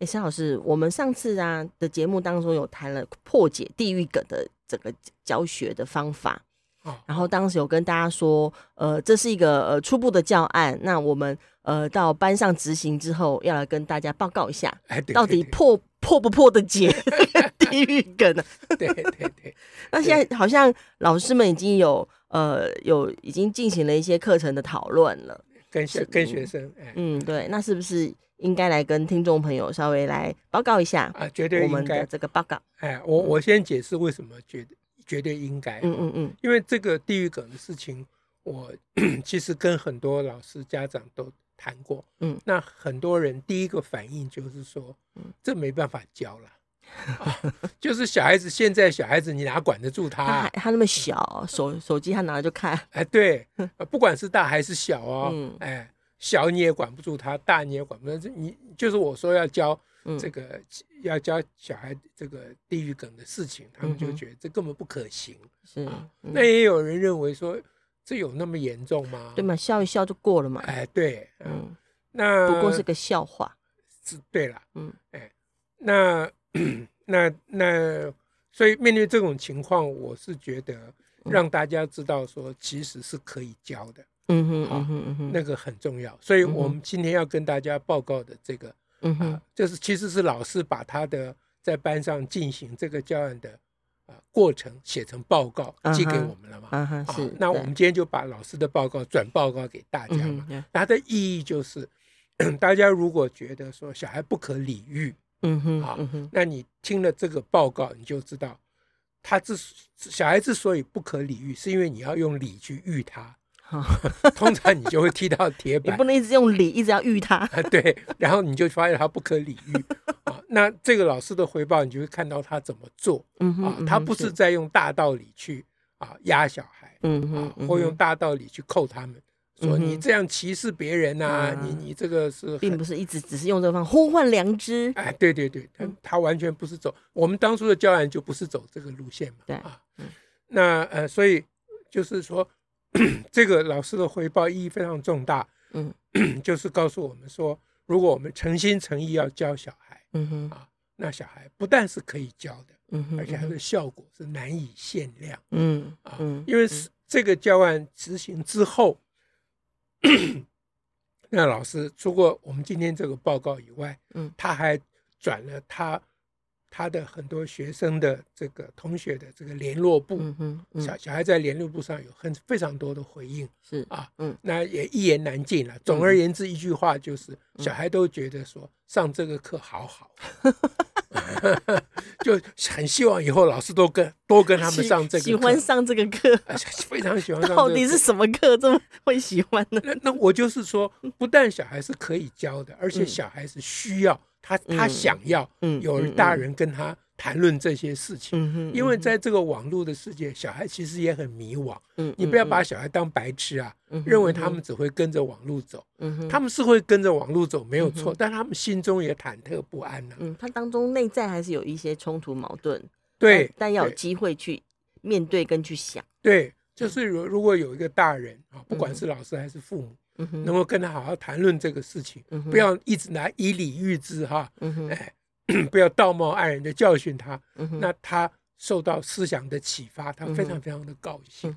哎，沈老师，我们上次啊的节目当中有谈了破解地狱梗的整个教学的方法，哦，然后当时有跟大家说，呃，这是一个呃初步的教案，那我们呃到班上执行之后，要来跟大家报告一下，哎，对对对，到底破破不破的解 地狱梗呢？对对对，那现在好像老师们已经有呃有已经进行了一些课程的讨论了，跟学跟学生，哎，嗯，对，那是不是？应该来跟听众朋友稍微来报告一下啊，绝对应该我们的这个报告。哎，我我先解释为什么觉得绝对应该。嗯嗯嗯，因为这个地狱梗的事情，我 其实跟很多老师家长都谈过。嗯，那很多人第一个反应就是说，这没办法教了。啊，就是小孩子现在小孩子你哪管得住他啊？他他那么小，手手机他拿着就看。哎，对，不管是大还是小哦。嗯，哎。小你也管不住他，大你也管不住。这你就是我说要教这个，嗯、要教小孩这个地狱梗的事情，他们就觉得这根本不可行。是、那也有人认为说，这有那么严重吗？对嘛，笑一笑就过了嘛。哎，对，嗯，嗯那不过是个笑话。是，对了，嗯，哎，那那那，所以面对这种情况，我是觉得让大家知道说，其实是可以教的。嗯哼，嗯哼，嗯哼，那个很重要，所以我们今天要跟大家报告的这个，嗯哼、呃，就是其实是老师把他的在班上进行这个教案的啊、呃、过程写成报告寄给我们了嘛，嗯哼，是。那我们今天就把老师的报告转报告给大家嘛，嗯、它的意义就是，大家如果觉得说小孩不可理喻，嗯哼，啊，那你听了这个报告，你就知道，他之小孩之所以不可理喻，是因为你要用理去喻他。通常你就会踢到铁板，你不能一直用理，一直要遇他。对，然后你就发现他不可理喻 啊。那这个老师的回报，你就会看到他怎么做。嗯哼，他不是在用大道理去啊压小孩，嗯哼，或用大道理去扣他们，说你这样歧视别人呐，你你这个是，并不是一直只是用这个方法呼唤良知。哎，对对对，他他完全不是走我们当初的教案就不是走这个路线嘛。对啊，那呃，所以就是说。这个老师的回报意义非常重大，嗯，就是告诉我们说，如果我们诚心诚意要教小孩，嗯哼，啊，那小孩不但是可以教的，嗯哼，而且它的效果是难以限量，嗯啊，因为是这个教案执行之后，那老师除过我们今天这个报告以外，嗯，他还转了他。他的很多学生的这个同学的这个联络部，嗯，小小孩在联络部上有很非常多的回应，是啊，嗯，那也一言难尽了。总而言之，一句话就是，小孩都觉得说上这个课好好，就很希望以后老师都跟多跟他们上这个课，喜欢上这个课，非常喜欢上。到底是什么课这么会喜欢呢？那那我就是说，不但小孩是可以教的，而且小孩是需要。他他想要有大人跟他谈论这些事情，因为在这个网络的世界，小孩其实也很迷惘。你不要把小孩当白痴啊，认为他们只会跟着网络走。他们是会跟着网络走，没有错，但他们心中也忐忑不安呢。嗯，他当中内在还是有一些冲突矛盾。对，但要有机会去面对跟去想。对，就是如如果有一个大人啊，不管是老师还是父母。能够跟他好好谈论这个事情，嗯、不要一直拿以理喻之哈，哎，不要道貌岸然的教训他，那他受到思想的启发，他非常非常的高兴！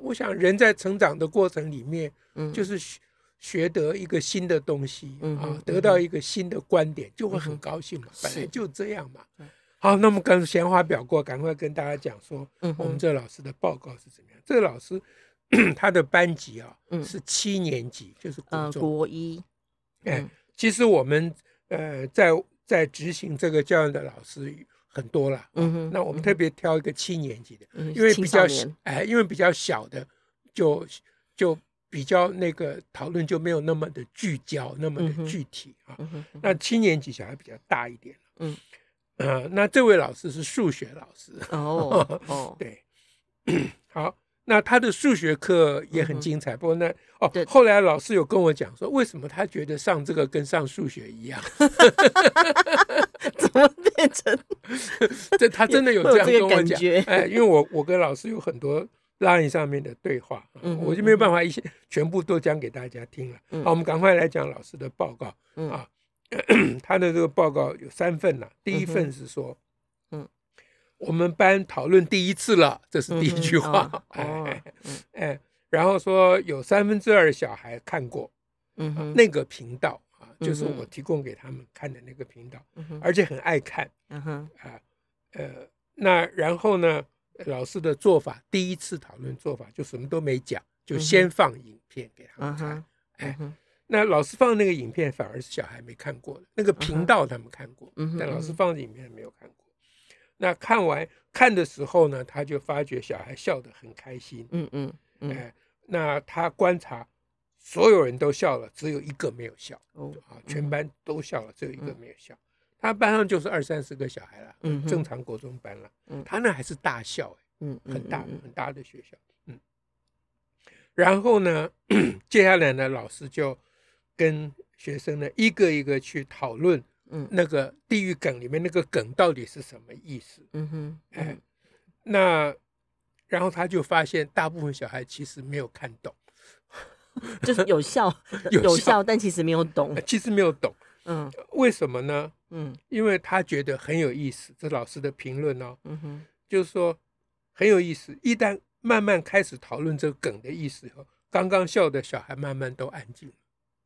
我想人在成长的过程里面，嗯、就是学学得一个新的东西、啊，得到一个新的观点，就会很高兴嘛，本来就这样嘛。好，那么刚闲话表过，赶快跟大家讲说，我们这老师的报告是怎么样？这个老师。他的班级啊，是七年级，就是国中。国一。哎，其实我们呃，在在执行这个教育的老师很多了。嗯哼，那我们特别挑一个七年级的，因为比较哎，因为比较小的，就就比较那个讨论就没有那么的聚焦，那么的具体啊。那七年级小孩比较大一点。嗯，呃，那这位老师是数学老师。哦 哦，对，好，那他的数学课也很精彩。嗯、不过那哦，对后来老师有跟我讲说，为什么他觉得上这个跟上数学一样？怎么变成？这他真的有这样跟我讲。哎，因为我我跟老师有很多 Line 上面的对话，嗯、我就没有办法一些全部都讲给大家听了。嗯、好，我们赶快来讲老师的报告、嗯、啊。他的这个报告有三份呐、啊，第一份是说，我们班讨论第一次了，这是第一句话，嗯、哎，哎，然后说有三分之二小孩看过，嗯、啊，那个频道啊，就是我提供给他们看的那个频道，嗯、哼而且很爱看，嗯哼，啊，呃，那然后呢，老师的做法，第一次讨论做法就什么都没讲，就先放影片给他们看，嗯、哎。嗯那老师放那个影片，反而是小孩没看过的。那个频道他们看过，但老师放的影片没有看过。那看完看的时候呢，他就发觉小孩笑得很开心。嗯嗯，哎，那他观察所有人都笑了，只有一个没有笑。哦，啊，全班都笑了，只有一个没有笑。他班上就是二三十个小孩了，嗯，正常国中班了。嗯，他那还是大笑，嗯，很大很大的学校。嗯，然后呢，接下来呢，老师就。跟学生呢一个一个去讨论，嗯，那个地狱梗里面那个梗到底是什么意思？嗯哼，哎，那然后他就发现大部分小孩其实没有看懂，就是有笑 有笑，但其实没有懂，其实没有懂。嗯，为什么呢？嗯，因为他觉得很有意思，这老师的评论哦，嗯哼，就是说很有意思。一旦慢慢开始讨论这个梗的意思以后，刚刚笑的小孩慢慢都安静了。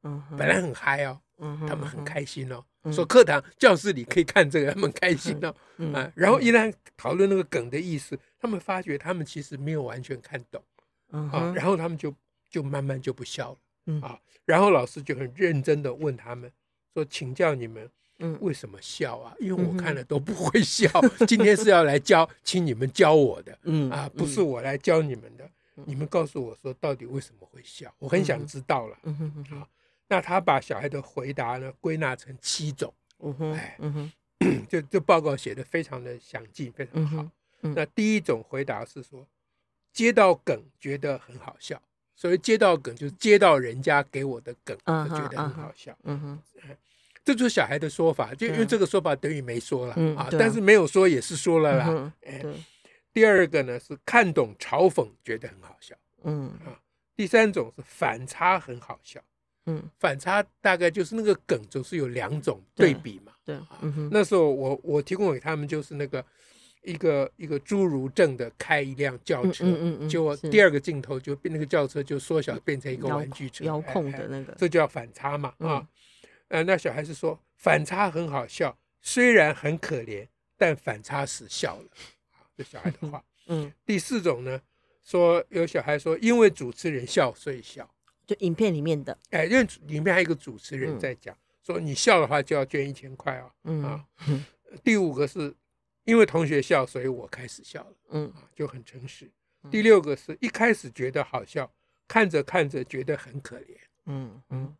嗯，本来很嗨哦，嗯，他们很开心哦，说课堂教室里可以看这个，他们开心哦，啊，然后一旦讨论那个梗的意思，他们发觉他们其实没有完全看懂，啊，然后他们就就慢慢就不笑了，啊，然后老师就很认真的问他们说，请教你们，嗯，为什么笑啊？因为我看了都不会笑，今天是要来教，请你们教我的，嗯，啊，不是我来教你们的，你们告诉我说到底为什么会笑，我很想知道了，嗯哼哼，好。那他把小孩的回答呢归纳成七种，嗯哼，哎，嗯哼，就这报告写的非常的详尽，非常好。那第一种回答是说，接到梗觉得很好笑，所以接到梗就是接到人家给我的梗，我觉得很好笑，嗯哼，这就是小孩的说法，就因为这个说法等于没说了啊，但是没有说也是说了啦，哎，第二个呢是看懂嘲讽觉得很好笑，嗯啊，第三种是反差很好笑。嗯，反差大概就是那个梗，总是有两种对比嘛。对，那时候我我提供给他们就是那个一个一个侏儒症的开一辆轿车，嗯嗯，结果第二个镜头就变那个轿车就缩小变成一个玩具车，遥控的那个，这叫反差嘛啊。呃，那小孩子说反差很好笑，虽然很可怜，但反差时笑了。这小孩的话，嗯。第四种呢，说有小孩说因为主持人笑所以笑。就影片里面的，哎，因为里面还有一个主持人在讲，说你笑的话就要捐一千块哦。嗯啊，第五个是因为同学笑，所以我开始笑了。嗯啊，就很诚实。第六个是一开始觉得好笑，看着看着觉得很可怜。嗯嗯。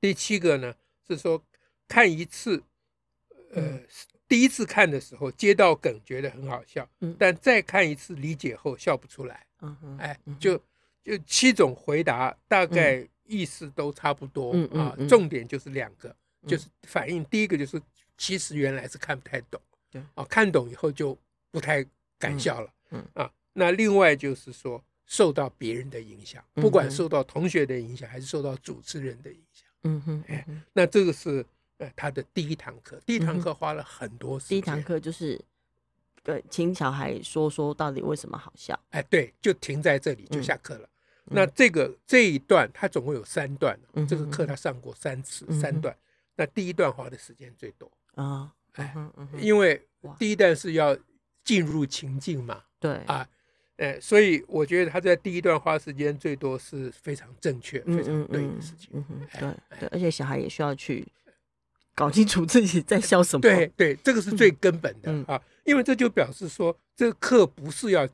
第七个呢是说看一次，呃，第一次看的时候接到梗觉得很好笑，但再看一次理解后笑不出来。嗯嗯，哎，就。就七种回答，大概意思都差不多啊。重点就是两个，就是反应。第一个就是其实原来是看不太懂，对啊，看懂以后就不太敢笑了。嗯啊，那另外就是说受到别人的影响，不管受到同学的影响还是受到主持人的影响。嗯哼，哎，那这个是呃他的第一堂课。第一堂课花了很多时间。第一堂课就是。对，请小孩说说到底为什么好笑？哎，对，就停在这里就下课了。嗯、那这个这一段他总共有三段，嗯、这个课他上过三次，嗯、三段。那第一段花的时间最多啊，哎，因为第一段是要进入情境嘛，对啊，哎，所以我觉得他在第一段花时间最多是非常正确、非常对的事情。对对，而且小孩也需要去搞清楚自己在笑什么。对对，这个是最根本的、嗯、啊。因为这就表示说，这个课不是要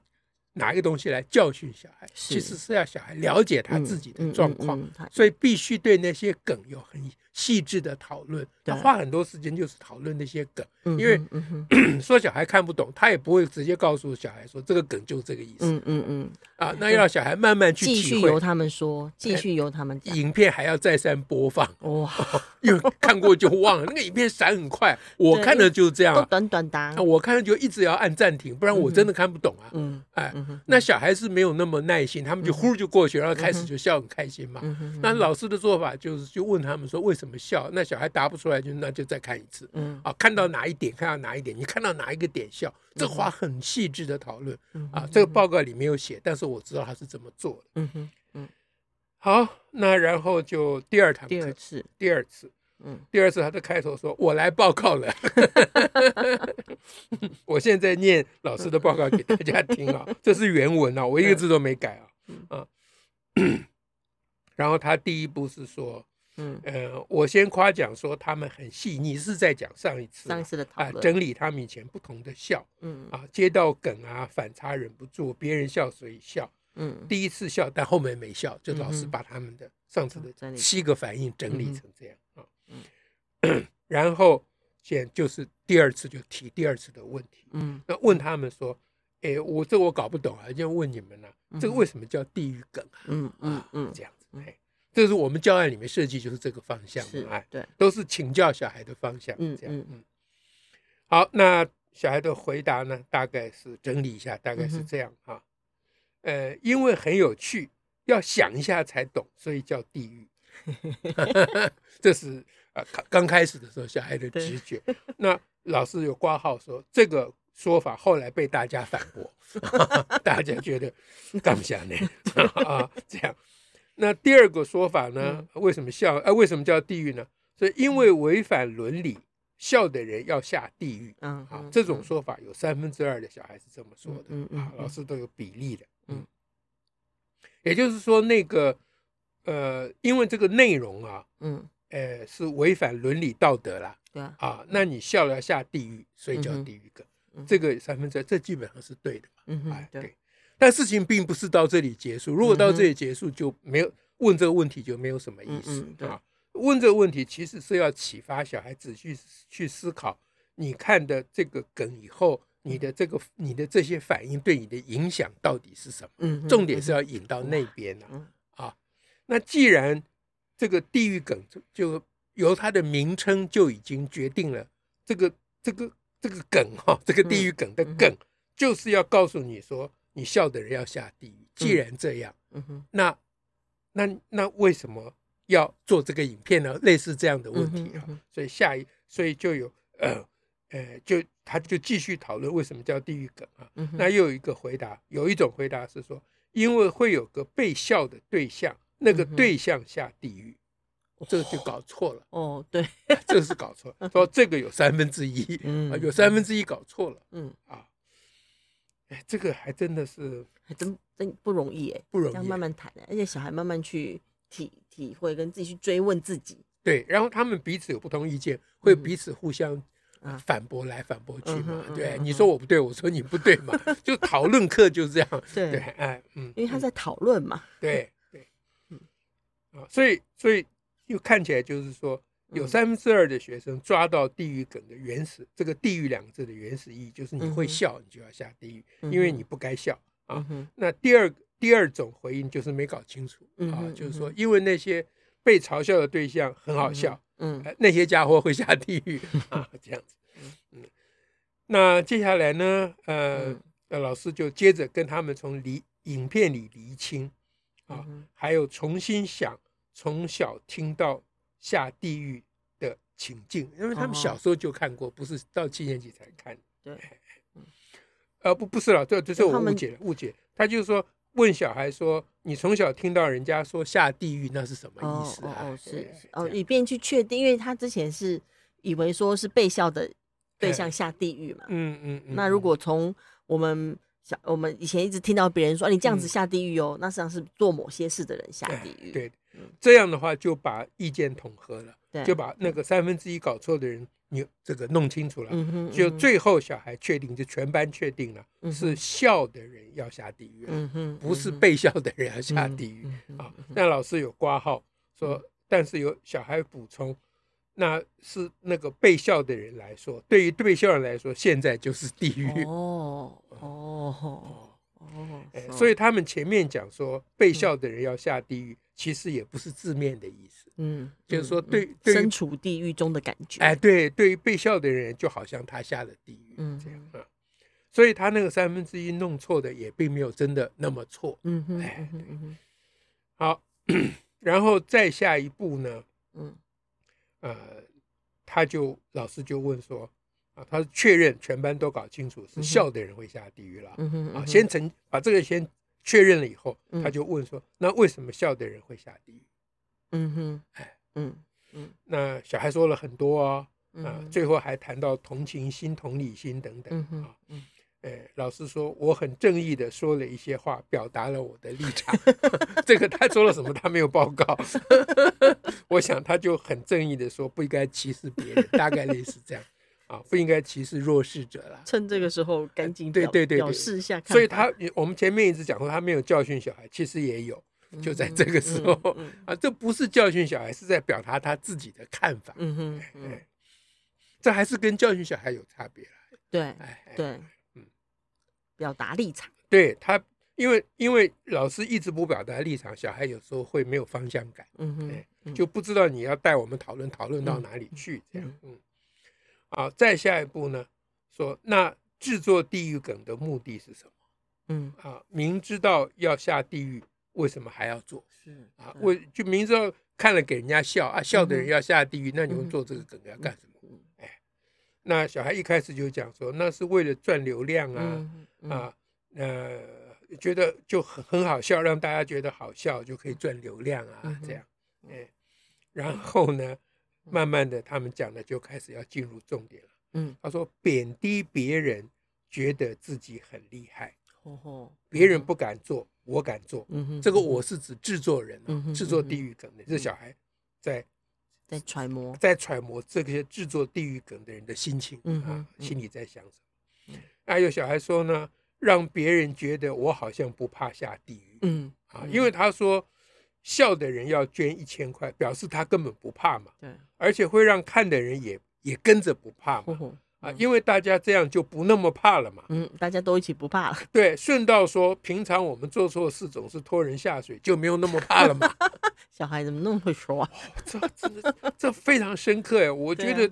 拿一个东西来教训小孩，其实是要小孩了解他自己的状况，所以必须对那些梗有很细致的讨论，他花很多时间就是讨论那些梗，因为 说小孩看不懂，他也不会直接告诉小孩说这个梗就这个意思。嗯嗯嗯。啊，那要小孩慢慢去体会。继续由他们说，继续由他们讲。影片还要再三播放。哇，因为看过就忘了，那个影片闪很快，我看的就是这样。短短的。我看了就一直要按暂停，不然我真的看不懂啊。嗯。哎，那小孩是没有那么耐心，他们就呼就过去，然后开始就笑很开心嘛。那老师的做法就是就问他们说为什么。怎么笑？那小孩答不出来，就那就再看一次。嗯，啊，看到哪一点，看到哪一点，你看到哪一个点笑，这话很细致的讨论。嗯、啊，这个报告里没有写，但是我知道他是怎么做的。嗯哼，嗯，好，那然后就第二堂课，第二次，第二次，嗯，第二次他的开头说：“我来报告了。”我现在念老师的报告给大家听啊，这是原文啊，我一个字都没改啊。啊，然后他第一步是说。嗯。呃，我先夸奖说他们很细腻，是在讲上一次上一次的讨论，整理他们以前不同的笑，嗯。啊，接到梗啊，反差忍不住，别人笑所以笑，嗯，第一次笑，但后面没笑，就老师把他们的上次的七个反应整理成这样啊，嗯，然后现就是第二次就提第二次的问题，嗯，那问他们说，哎，我这我搞不懂啊，就问你们呢，这个为什么叫地狱梗啊？嗯嗯嗯，这样子，哎。这是我们教案里面设计，就是这个方向，哎，对，都是请教小孩的方向，嗯，这样，嗯，好，那小孩的回答呢，大概是整理一下，大概是这样啊，呃，因为很有趣，要想一下才懂，所以叫地狱，这是啊，刚开始的时候小孩的直觉。那老师有挂号说这个说法，后来被大家反驳，大家觉得干不下呢？啊，这样。那第二个说法呢？为什么笑？啊，为什么叫地狱呢？所以因为违反伦理，笑的人要下地狱。嗯，好，这种说法有三分之二的小孩是这么说的。嗯嗯，老师都有比例的。嗯，也就是说，那个呃，因为这个内容啊，嗯，呃，是违反伦理道德啦。对啊。啊，那你笑了要下地狱，所以叫地狱梗。这个三分之二，这基本上是对的。嗯，哎，对。但事情并不是到这里结束。如果到这里结束，就没有问这个问题，就没有什么意思啊。问这个问题其实是要启发小孩子去去思考，你看的这个梗以后，你的这个你的这些反应对你的影响到底是什么？嗯，重点是要引到那边呢。啊，那既然这个地狱梗就由它的名称就已经决定了，这个这个这个梗哈，这个地狱梗的梗就是要告诉你说。你笑的人要下地狱。既然这样，嗯哼，那那那为什么要做这个影片呢？类似这样的问题啊，所以下一，所以就有呃呃，就他就继续讨论为什么叫地狱梗啊。那又有一个回答，有一种回答是说，因为会有个被笑的对象，那个对象下地狱，这个就搞错了。哦，对，这个是搞错了。说这个有三分之一，嗯，有三分之一搞错了，嗯啊。哎，这个还真的是，还真真不容易哎，不容易，这样慢慢谈，而且小孩慢慢去体体会，跟自己去追问自己。对，然后他们彼此有不同意见，会彼此互相反驳来反驳去嘛。对，你说我不对，我说你不对嘛，就讨论课就是这样。对，哎，嗯，因为他在讨论嘛。对对，嗯，啊，所以所以又看起来就是说。有三分之二的学生抓到地狱梗的原始，这个“地狱”两个字的原始意义，就是你会笑，你就要下地狱，因为你不该笑啊。那第二第二种回应就是没搞清楚啊，就是说，因为那些被嘲笑的对象很好笑，嗯，那些家伙会下地狱 啊，这样子。嗯，那接下来呢，呃，老师就接着跟他们从离影片里厘清啊，还有重新想从小听到。下地狱的情境，因为他们小时候就看过，不是到七年级才看。对，呃，不，不是了，这这是我误解了，误解。他就是说，问小孩说：“你从小听到人家说下地狱，那是什么意思？”哦，是哦，以便去确定，因为他之前是以为说是被笑的对象下地狱嘛。嗯嗯。那如果从我们小我们以前一直听到别人说：“你这样子下地狱哦”，那实际上是做某些事的人下地狱。对。这样的话就把意见统合了，对就把那个三分之一搞错的人你这个弄清楚了，嗯哼嗯哼就最后小孩确定，就全班确定了，嗯、是笑的人要下地狱，不是被笑的人要下地狱、嗯、啊。那老师有挂号说，但是有小孩补充，那是那个被笑的人来说，对于被笑人来说，现在就是地狱。哦哦哦，所以他们前面讲说被笑的人要下地狱，其实也不是字面的意思。嗯，就是说对身处地狱中的感觉。哎，对，对于被笑的人，就好像他下了地狱。嗯，这样啊。所以他那个三分之一弄错的也并没有真的那么错。嗯哼，哎，好，然后再下一步呢？嗯。呃，他就老师就问说，啊，他确认全班都搞清楚是笑的人会下地狱了，嗯，啊，先成把这个先确认了以后，他就问说，那为什么笑的人会下地狱？嗯哼，哎，嗯嗯，那小孩说了很多啊，啊，最后还谈到同情心、同理心等等，啊，嗯。哎，老师说我很正义的说了一些话，表达了我的立场。这个他说了什么？他没有报告。我想他就很正义的说，不应该歧视别人，大概类似这样啊，不应该歧视弱势者了。趁这个时候赶紧对对对表示一下。所以他我们前面一直讲说他没有教训小孩，其实也有，就在这个时候啊，这不是教训小孩，是在表达他自己的看法。嗯哼，这还是跟教训小孩有差别。对，对。嗯表达立场，对他，因为因为老师一直不表达立场，小孩有时候会没有方向感，嗯哼，就不知道你要带我们讨论讨论到哪里去，这样，嗯，好，再下一步呢，说那制作地狱梗的目的是什么？嗯，啊，明知道要下地狱，为什么还要做？是啊，为就明知道看了给人家笑啊，笑的人要下地狱，那你们做这个梗要干什么？哎那小孩一开始就讲说，那是为了赚流量啊，嗯嗯、啊，呃，觉得就很很好笑，让大家觉得好笑就可以赚流量啊，这样，哎，然后呢，慢慢的他们讲的就开始要进入重点了。嗯，他说贬低别人，觉得自己很厉害，别人不敢做，我敢做。嗯哼，这个我是指制作人，制作地狱梗的，这小孩在。在揣摩，在揣摩这些制作地狱梗的人的心情，嗯啊，心里在想什么？还有小孩说呢，让别人觉得我好像不怕下地狱，嗯啊，因为他说笑的人要捐一千块，表示他根本不怕嘛，对，而且会让看的人也也跟着不怕嘛，啊，因为大家这样就不那么怕了嘛，嗯，大家都一起不怕了，对，顺道说，平常我们做错事总是拖人下水，就没有那么怕了嘛。小孩怎么那么会说啊？这这这非常深刻哎！我觉得，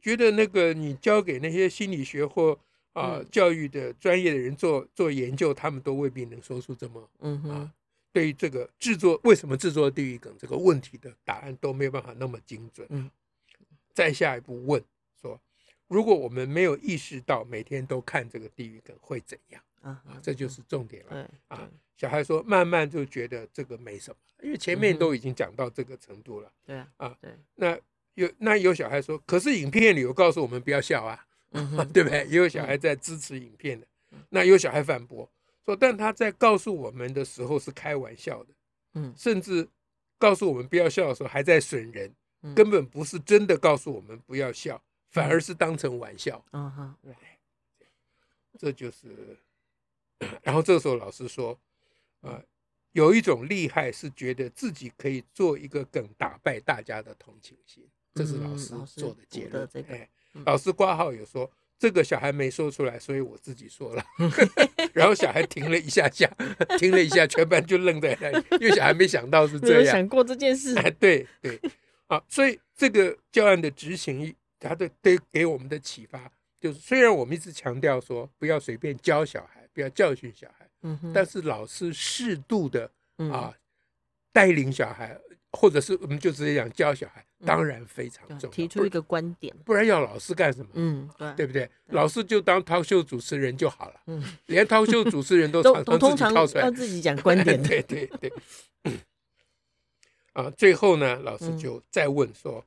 觉得那个你教给那些心理学或啊教育的专业的人做做研究，他们都未必能说出这么嗯啊，对于这个制作为什么制作地狱梗这个问题的答案都没有办法那么精准。嗯，再下一步问说，如果我们没有意识到每天都看这个地狱梗会怎样？啊，这就是重点了啊。小孩说：“慢慢就觉得这个没什么，因为前面都已经讲到这个程度了。对啊，对。那有那有小孩说，可是影片里有告诉我们不要笑啊，对不对？也有小孩在支持影片的。那有小孩反驳说，但他在告诉我们的时候是开玩笑的，嗯，甚至告诉我们不要笑的时候还在损人，根本不是真的告诉我们不要笑，反而是当成玩笑。嗯哼，对，这就是。然后这个时候老师说。”啊，有一种厉害是觉得自己可以做一个梗打败大家的同情心，这是老师做的结论。这个、哎，老师挂号有说这个小孩没说出来，所以我自己说了。然后小孩停了一下下，停了一下，全班就愣在那里，因为小孩没想到是这样，没有想过这件事。哎，对对，啊，所以这个教案的执行，他的对给我们的启发就是，虽然我们一直强调说不要随便教小孩，不要教训小孩。但是老师适度的啊带领小孩，或者是我们就直接讲教小孩，当然非常重要。提出一个观点，不然要老师干什么？嗯，对，对不对？老师就当 talk show 主持人就好了。嗯，连 talk show 主持人都 常常自己跳出来，要自己讲观点。对对对。啊，最后呢，老师就再问说，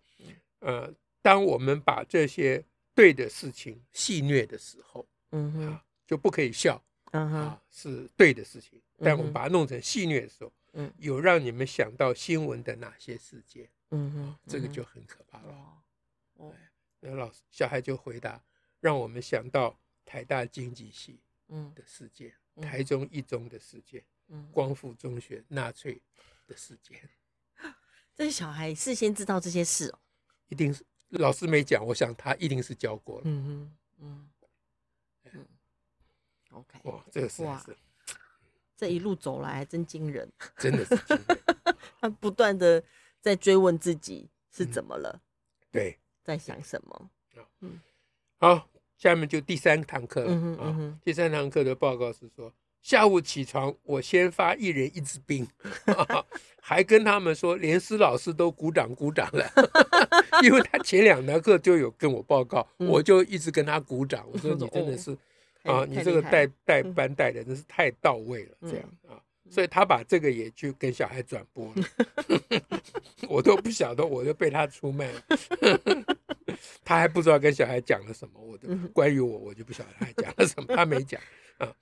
呃，当我们把这些对的事情戏谑的时候，嗯哼，就不可以笑。嗯哼，啊，是对的事情，但我们把它弄成戏谑的时候，嗯，有让你们想到新闻的哪些事件？嗯哼，这个就很可怕了。哦，那老师小孩就回答，让我们想到台大经济系嗯的事件，台中一中的事件，嗯，光复中学纳粹的事件。这些小孩事先知道这些事哦，一定是老师没讲，我想他一定是教过了。嗯哼嗯嗯。OK，哇，这个是哇，这一路走来真惊人，真的是惊人。他不断的在追问自己是怎么了，对，在想什么。嗯，好，下面就第三堂课了啊。第三堂课的报告是说，下午起床，我先发一人一支兵，还跟他们说，连师老师都鼓掌鼓掌了，因为他前两堂课就有跟我报告，我就一直跟他鼓掌。我说你真的是啊，你这个带带班带的真是太到位了，这样啊。所以他把这个也去跟小孩转播了，我都不晓得，我就被他出卖了。他还不知道跟小孩讲了什么，我的关于我，我就不晓得他讲了什么，他没讲啊。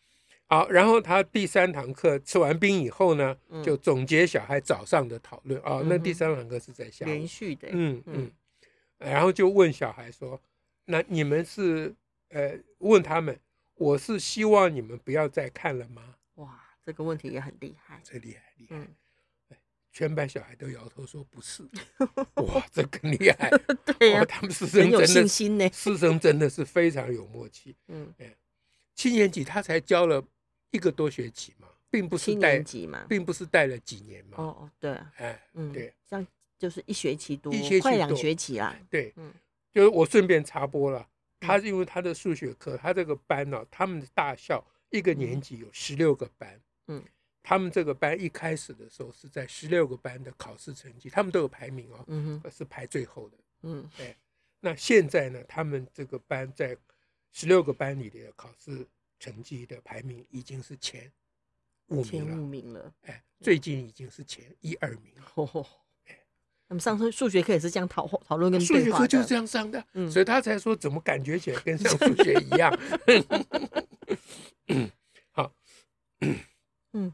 好，然后他第三堂课吃完冰以后呢，就总结小孩早上的讨论啊。那第三堂课是在下午连续的，嗯嗯，然后就问小孩说：“那你们是呃问他们，我是希望你们不要再看了吗？”哇。这个问题也很厉害，这厉害厉害，全班小孩都摇头说不是，哇，这更厉害，对呀，他们师生真的信心呢，师生真的是非常有默契，嗯，七年级他才教了一个多学期嘛，并不是带嘛，并不是带了几年嘛，哦哦，对，哎，嗯，对，像就是一学期多，一学期快两学期啦，对，嗯，就是我顺便插播了，他因为他的数学课，他这个班呢，他们的大校一个年级有十六个班。嗯，他们这个班一开始的时候是在十六个班的考试成绩，他们都有排名哦，嗯哼，是排最后的，嗯，哎。那现在呢，他们这个班在十六个班里的考试成绩的排名已经是前五名了，前五名了，哎，最近已经是前一二名了。哦，哎，那么上次数学课也是这样讨讨论跟数学课就是这样上的，嗯，所以他才说怎么感觉起来跟上数学一样。嗯，好。嗯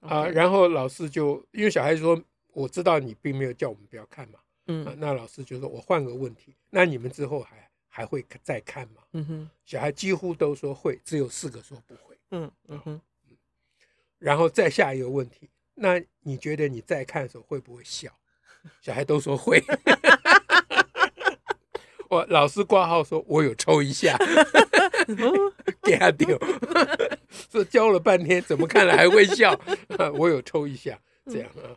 啊，然后老师就因为小孩说，我知道你并没有叫我们不要看嘛，嗯，那老师就说，我换个问题，那你们之后还还会再看吗？嗯哼，小孩几乎都说会，只有四个说不会。嗯嗯哼，然后再下一个问题，那你觉得你再看的时候会不会笑？小孩都说会。我老师挂号说，我有抽一下，给他丢。说教了半天，怎么看了还会笑？我有抽一下，这样啊。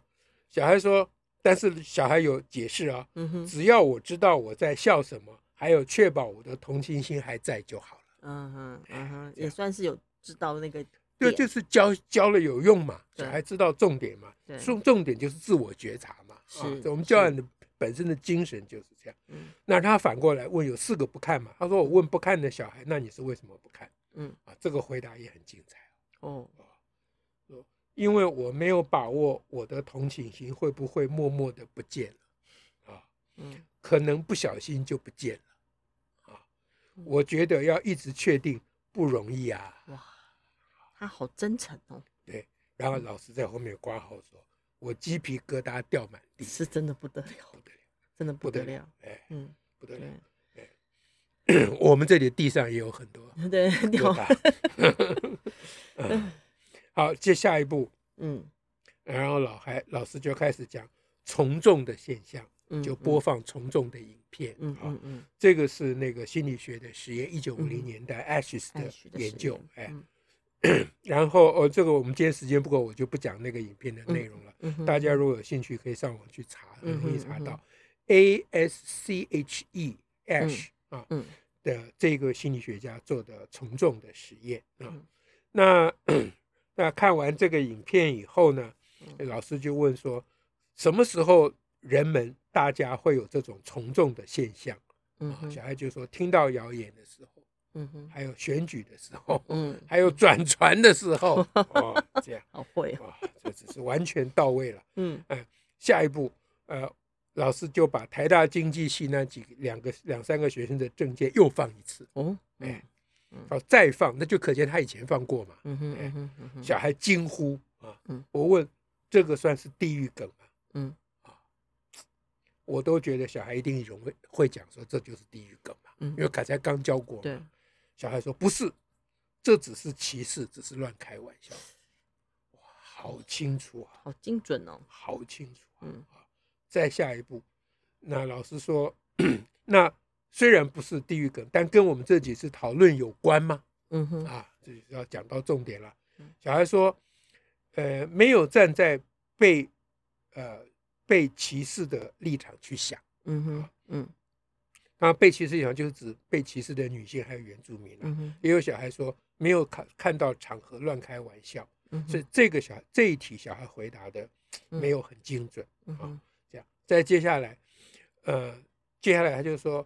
小孩说，但是小孩有解释啊。只要我知道我在笑什么，还有确保我的同情心还在就好了。嗯哼，嗯哼，也算是有知道那个。对，就是教教了有用嘛。小孩知道重点嘛。重重点就是自我觉察嘛。是，我们教案的本身的精神就是这样。那他反过来问，有四个不看嘛？他说我问不看的小孩，那你是为什么不看？嗯啊，这个回答也很精彩哦。哦，因为我没有把握我的同情心会不会默默的不见了啊，嗯，可能不小心就不见了啊。我觉得要一直确定不容易啊。哇，他好真诚哦。对，然后老师在后面挂号说，我鸡皮疙瘩掉满地，是真的不得了，不得了，真的不得了。哎，嗯，不得了。我们这里地上也有很多，对，掉。好，接下一步，嗯，然后老孩老师就开始讲从众的现象，就播放从众的影片，嗯嗯嗯，这个是那个心理学的实验，一九五零年代 Ashes 的研究，哎，然后哦，这个我们今天时间不够，我就不讲那个影片的内容了，大家如果有兴趣，可以上网去查，很容易查到，A S C H E Ash。啊，嗯，的这个心理学家做的从众的实验啊，那 那看完这个影片以后呢，老师就问说，什么时候人们大家会有这种从众的现象？啊，小孩就说听到谣言的时候，嗯哼，还有选举的时候，嗯，还有转船的时候，哦，这样，好会啊，这只是完全到位了，嗯。嗯，下一步，呃。老师就把台大经济系那几个两个两三个学生的证件又放一次。哦，哎，好再放，那就可见他以前放过嘛。嗯哼，嗯哼，小孩惊呼啊，我问这个算是地狱梗吗？嗯。啊，我都觉得小孩一定容会会讲说这就是地狱梗嘛，因为刚才刚教过嘛。对，小孩说不是，这只是歧视，只是乱开玩笑。哇，好清楚啊，好精准哦，好清楚。嗯。再下一步，那老师说，那虽然不是地狱梗，但跟我们这几次讨论有关吗？嗯哼，啊，这就要讲到重点了。小孩说，呃，没有站在被呃被歧视的立场去想。嗯哼，嗯，那被歧视立场就是指被歧视的女性还有原住民。也有小孩说没有看看到场合乱开玩笑。嗯，所以这个小这一题小孩回答的没有很精准。嗯哼，这样，再接下来，呃，接下来他就说。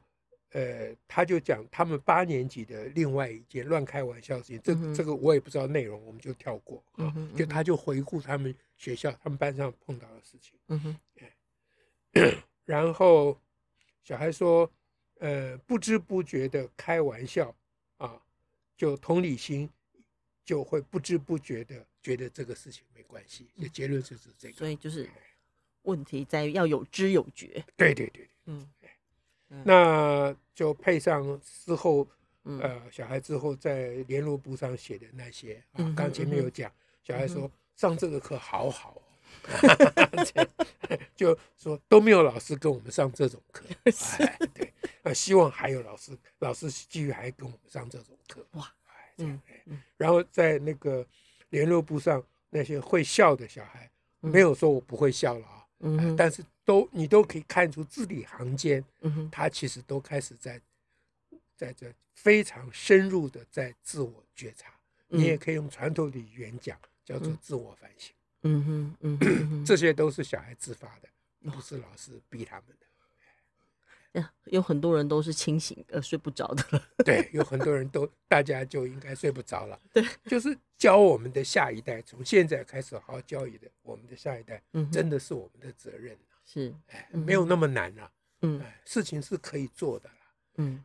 呃，他就讲他们八年级的另外一件乱开玩笑的事情，这个、这个我也不知道内容，我们就跳过啊。就他就回顾他们学校、他们班上碰到的事情。嗯哼。然后小孩说，呃，不知不觉的开玩笑啊，就同理心就会不知不觉的觉得这个事情没关系。这结论就是这个。所以就是问题在于要有知有觉。对对对对。嗯。那就配上之后，呃，小孩之后在联络簿上写的那些啊，刚前面有讲，小孩说上这个课好好，就说都没有老师跟我们上这种课，哎，对，啊，希望还有老师，老师继续还跟我们上这种课，哇，嗯，然后在那个联络簿上那些会笑的小孩，没有说我不会笑了啊。嗯，但是都你都可以看出字里行间，嗯哼，他其实都开始在在这非常深入的在自我觉察。你也可以用传统的语言讲，叫做自我反省。嗯哼，嗯哼，这些都是小孩自发的，不是老师逼他们的。有很多人都是清醒呃睡不着的，对，有很多人都大家就应该睡不着了。对，就是教我们的下一代，从现在开始好好教育的我们的下一代，嗯真的是我们的责任。是，哎，没有那么难了。嗯，事情是可以做的了。嗯，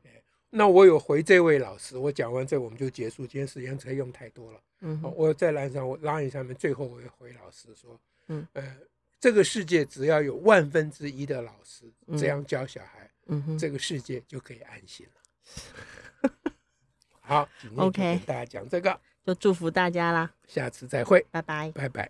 那我有回这位老师，我讲完这我们就结束，今天时间才用太多了。嗯，我在栏上我拉一下面，最后我也回老师说，嗯，呃，这个世界只要有万分之一的老师这样教小孩。嗯哼，这个世界就可以安心了。好，今天就跟大家讲这个，就祝福大家啦，下次再会，拜拜，拜拜。